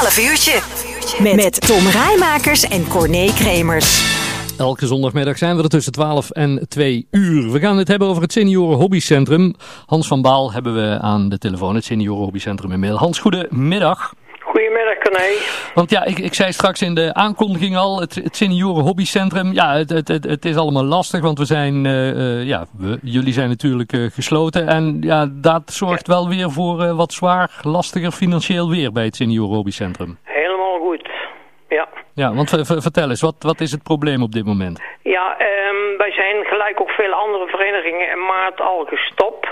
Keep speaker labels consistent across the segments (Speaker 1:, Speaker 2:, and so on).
Speaker 1: 12 uurtje. Met, met Tom Rijmakers en Corné Kremers.
Speaker 2: Elke zondagmiddag zijn we er tussen 12 en 2 uur. We gaan het hebben over het Senioren Hobbycentrum. Hans van Baal hebben we aan de telefoon, het Senioren Hobbycentrum in Mail. Hans, goedemiddag.
Speaker 3: Goedemiddag, Corné.
Speaker 2: Want ja, ik, ik zei straks in de aankondiging al, het, het Senioren Hobbycentrum, ja, het, het, het, het is allemaal lastig, want we zijn, uh, uh, ja, we, jullie zijn natuurlijk uh, gesloten. En ja, dat zorgt wel weer voor wat zwaar, lastiger financieel weer bij het Senioren Hobbycentrum.
Speaker 3: Helemaal goed, ja.
Speaker 2: Ja, want vertel eens, wat, wat is het probleem op dit moment?
Speaker 3: Ja, um, wij zijn gelijk ook veel andere verenigingen in maart al gestopt.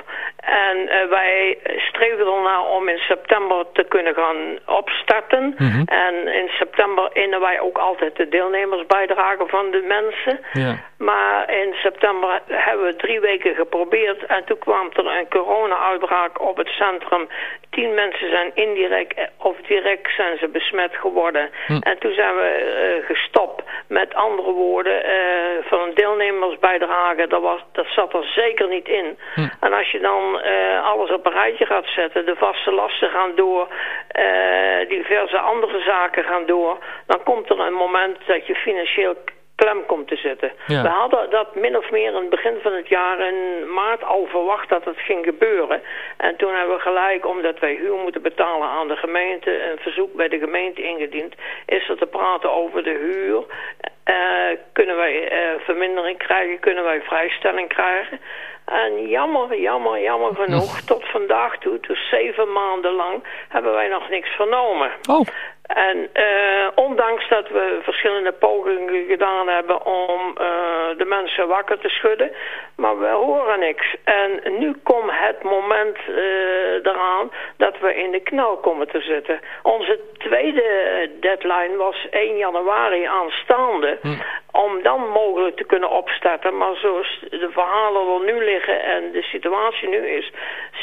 Speaker 3: En uh, wij streven ernaar om in september te kunnen gaan opstarten. Mm -hmm. En in september innen wij ook altijd de deelnemersbijdrage van de mensen.
Speaker 2: Ja.
Speaker 3: Maar in september hebben we drie weken geprobeerd. En toen kwam er een corona-uitbraak op het centrum. Tien mensen zijn indirect of direct zijn ze besmet geworden.
Speaker 2: Hm.
Speaker 3: En toen zijn we uh, gestopt. Met andere woorden, uh, van een deelnemersbijdrage, dat, was, dat zat er zeker niet in.
Speaker 2: Hm.
Speaker 3: En als je dan uh, alles op een rijtje gaat zetten, de vaste lasten gaan door, diverse andere zaken gaan door, dan komt er een moment dat je financieel klem komt te zitten.
Speaker 2: Ja.
Speaker 3: We hadden dat min of meer in het begin van het jaar in maart al verwacht dat het ging gebeuren. En toen hebben we gelijk, omdat wij huur moeten betalen aan de gemeente, een verzoek bij de gemeente ingediend, is er te praten over de huur. Uh, kunnen wij uh, vermindering krijgen, kunnen wij vrijstelling krijgen. En jammer, jammer, jammer genoeg, tot vandaag toe, dus zeven maanden lang, hebben wij nog niks vernomen.
Speaker 2: Oh.
Speaker 3: En uh, ondanks dat we verschillende pogingen gedaan hebben om uh, de mensen wakker te schudden, maar we horen niks. En nu komt het moment uh, eraan dat we in de knel komen te zitten. Onze tweede deadline was 1 januari aanstaande.
Speaker 2: Hm.
Speaker 3: Om dan mogelijk te kunnen opstarten. Maar zoals de verhalen er nu liggen en de situatie nu is,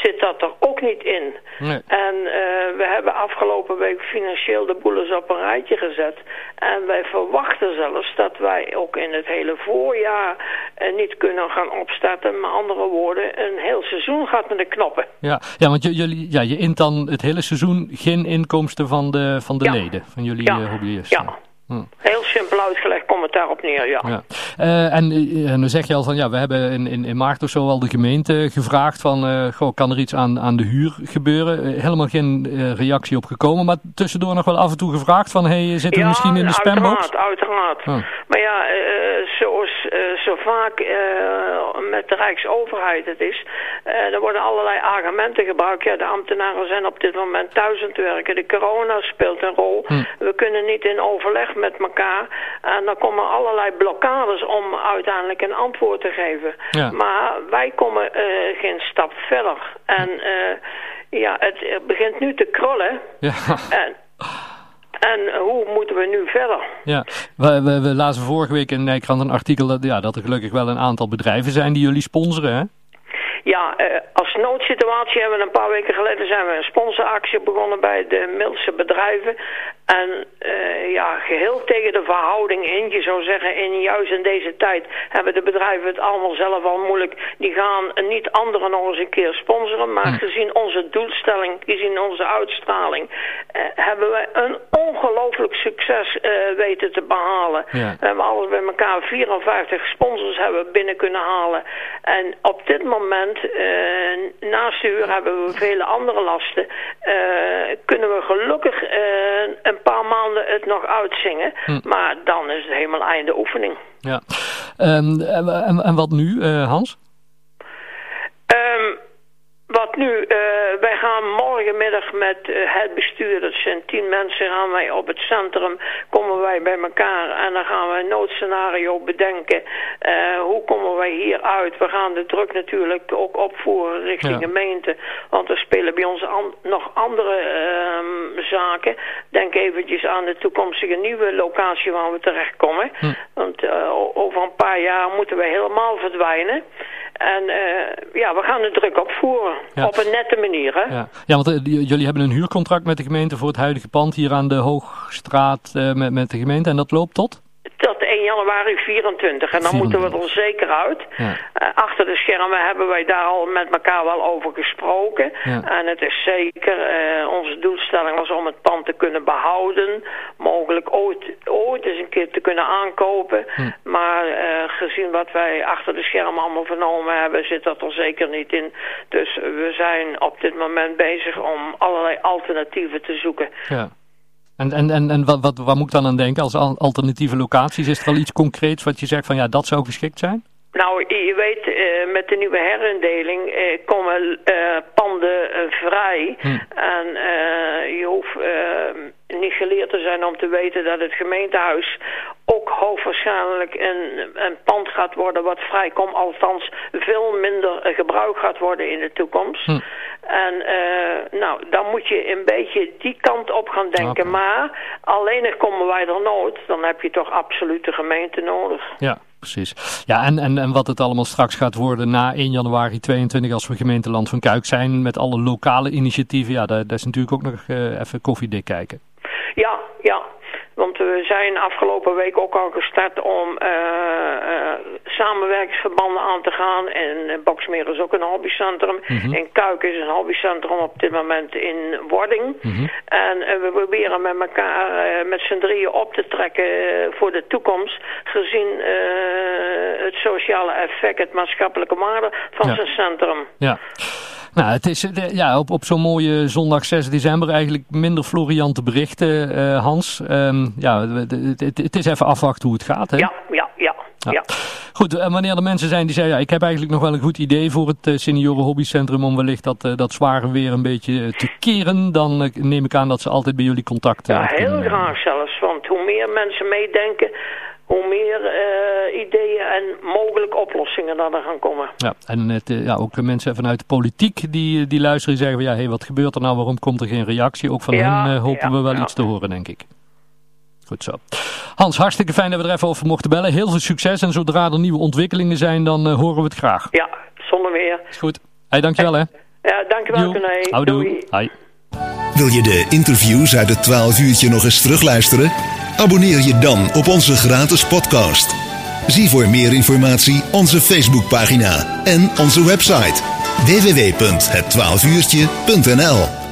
Speaker 3: zit dat er ook niet in.
Speaker 2: Nee.
Speaker 3: En we hebben afgelopen week financieel de boel eens op een rijtje gezet. En wij verwachten zelfs dat wij ook in het hele voorjaar uh, niet kunnen gaan opstarten. Met andere woorden, een heel seizoen gaat met de knoppen.
Speaker 2: Ja, ja want jullie, ja, je int dan het hele seizoen geen inkomsten van de, van de
Speaker 3: ja.
Speaker 2: leden, van jullie
Speaker 3: ja.
Speaker 2: uh, hobbyisten.
Speaker 3: Ja. Hm. Heel simpel uitgelegd komt het daarop neer, ja.
Speaker 2: ja. Uh, en, en dan zeg je al van, ja, we hebben in, in, in maart of zo al de gemeente gevraagd van, uh, goh, kan er iets aan, aan de huur gebeuren? Helemaal geen reactie op gekomen, maar tussendoor nog wel af en toe gevraagd van, hey, zit er
Speaker 3: ja,
Speaker 2: misschien in de spambox?
Speaker 3: uiteraard, uiteraard.
Speaker 2: Oh.
Speaker 3: Maar ja, zoals zo vaak met de Rijksoverheid het is, er worden allerlei argumenten gebruikt. Ja, de ambtenaren zijn op dit moment thuis aan het werken. De corona speelt een rol.
Speaker 2: Hm.
Speaker 3: We kunnen niet in overleg met elkaar. En dan komen allerlei blokkades om uiteindelijk een antwoord te geven.
Speaker 2: Ja.
Speaker 3: Maar wij komen uh, geen stap verder. En uh, ja, het, het, begint nu te krullen.
Speaker 2: Ja.
Speaker 3: En, en hoe moeten we nu verder?
Speaker 2: Ja, we, we, we lazen vorige week in Nijkrant een artikel dat, ja, dat er gelukkig wel een aantal bedrijven zijn die jullie sponsoren, hè?
Speaker 3: Ja, uh, als noodsituatie hebben we een paar weken geleden zijn we een sponsoractie begonnen bij de Milse bedrijven. En uh, ja, geheel tegen de verhouding in, je zou zeggen, in juist in deze tijd hebben de bedrijven het allemaal zelf al moeilijk. Die gaan niet anderen nog eens een keer sponsoren, maar
Speaker 2: Hm.
Speaker 3: gezien onze doelstelling, gezien onze uitstraling, hebben we een ongelooflijk succes uh, weten te behalen.
Speaker 2: Ja.
Speaker 3: We hebben alles bij elkaar 54 sponsors hebben binnen kunnen halen. En op dit moment uh, naast de huur hebben we vele andere lasten. Kunnen we gelukkig een paar maanden het nog uitzingen.
Speaker 2: Hm.
Speaker 3: Maar dan is het helemaal einde oefening.
Speaker 2: Ja. Um, en, en, wat nu, Hans?
Speaker 3: Um, wat nu, uh, wij gaan morgenmiddag met uh, het bestuur, dat zijn tien mensen, gaan wij op het centrum, komen wij bij elkaar en dan gaan we een noodscenario bedenken. Uh, hoe komen wij hier uit? We gaan de druk natuurlijk ook opvoeren richting
Speaker 2: Ja.
Speaker 3: gemeente, want er spelen bij ons an nog andere um, zaken. Denk eventjes aan de toekomstige nieuwe locatie waar we terechtkomen.
Speaker 2: Hm.
Speaker 3: Want over een paar jaar moeten we helemaal verdwijnen. En ja, we gaan de druk opvoeren.
Speaker 2: Ja.
Speaker 3: Op een nette manier, hè?
Speaker 2: Ja, ja want uh, jullie hebben een huurcontract met de gemeente voor het huidige pand hier aan de Hoogstraat uh, met, met de gemeente. En dat loopt tot?
Speaker 3: Tot 1 januari 24. En dan moeten we er zeker uit.
Speaker 2: Ja.
Speaker 3: Eh, achter de schermen hebben wij daar al met elkaar wel over gesproken.
Speaker 2: Ja.
Speaker 3: En het is zeker, eh, onze doelstelling was om het pand te kunnen behouden. Mogelijk ooit, ooit eens een keer te kunnen aankopen. Maar eh, gezien wat wij achter de schermen allemaal vernomen hebben, zit dat er zeker niet in. Dus we zijn op dit moment bezig om allerlei alternatieven te zoeken.
Speaker 2: Ja. En, en, en, en wat, wat, waar moet ik dan aan denken als al- alternatieve locaties? Is er al iets concreets wat je zegt van ja, dat zou geschikt zijn?
Speaker 3: Nou, je weet, eh, met de nieuwe herindeling eh, komen eh, panden vrij.
Speaker 2: Hm.
Speaker 3: En je hoeft niet geleerd te zijn om te weten dat het gemeentehuis ook hoogwaarschijnlijk een, een pand gaat worden wat vrijkomt. Althans, veel minder gebruikt gaat worden in de toekomst.
Speaker 2: Hm.
Speaker 3: En eh, nou, dan moet je een beetje die kant op gaan denken. Maar alleen komen wij er nooit. Dan heb je toch absoluut de gemeente nodig.
Speaker 2: Ja, precies. Ja, en, en, en wat het allemaal straks gaat worden na 1 januari 22 als we gemeenteland van Kuik zijn met alle lokale initiatieven. Ja, daar, daar is natuurlijk ook nog eh, even koffiedik kijken.
Speaker 3: Ja, ja. Want we zijn afgelopen week ook al gestart om eh, samenwerkingsverbanden aan te gaan. En uh, Boksmeer is ook een hobbycentrum.
Speaker 2: Mhm.
Speaker 3: En Kuik is een hobbycentrum op dit moment in wording.
Speaker 2: Mhm.
Speaker 3: En eh, we proberen met elkaar eh, met z'n drieën op te trekken eh, voor de toekomst. Gezien eh, het sociale effect, het maatschappelijke waarde van
Speaker 2: Ja.
Speaker 3: zijn centrum.
Speaker 2: Ja. Nou, het is eh, ja, op, op zo'n mooie zondag 6 december eigenlijk minder floriante berichten, eh, Hans. Ehm, ja, het, het, het is even afwachten hoe het gaat. Hè?
Speaker 3: Ja, ja, ja.
Speaker 2: Goed, en wanneer er mensen zijn die zeggen, ja, ik heb eigenlijk nog wel een goed idee voor het eh, senioren hobbycentrum om wellicht dat, eh, dat zware weer een beetje eh, te keren, dan neem ik aan dat ze altijd bij jullie contact
Speaker 3: Ja, heel
Speaker 2: kunnen
Speaker 3: graag zelfs. Want hoe meer mensen meedenken, hoe meer ideeën en mogelijke oplossingen dan er gaan komen.
Speaker 2: Ja, en het, ja, ook mensen vanuit de politiek die, die luisteren en zeggen, van, ja, hey, wat gebeurt er nou, waarom komt er geen reactie? Ook van
Speaker 3: Ja,
Speaker 2: hen hopen
Speaker 3: ja,
Speaker 2: we wel
Speaker 3: ja.
Speaker 2: iets te horen, denk ik. Goed zo. Hans, hartstikke fijn dat we er even over mochten bellen. Heel veel succes en zodra er nieuwe ontwikkelingen zijn, dan eh, horen we het graag.
Speaker 3: Ja, zonder meer.
Speaker 2: Is goed. Hey, dankjewel hè.
Speaker 3: Ja, dankjewel. René.
Speaker 2: Houdoe.
Speaker 3: Doei.
Speaker 2: Hoi.
Speaker 4: Wil je de interviews uit het 12 uurtje nog eens terugluisteren? Abonneer je dan op onze gratis podcast. Zie voor meer informatie onze Facebookpagina en onze website www.het12uurtje.nl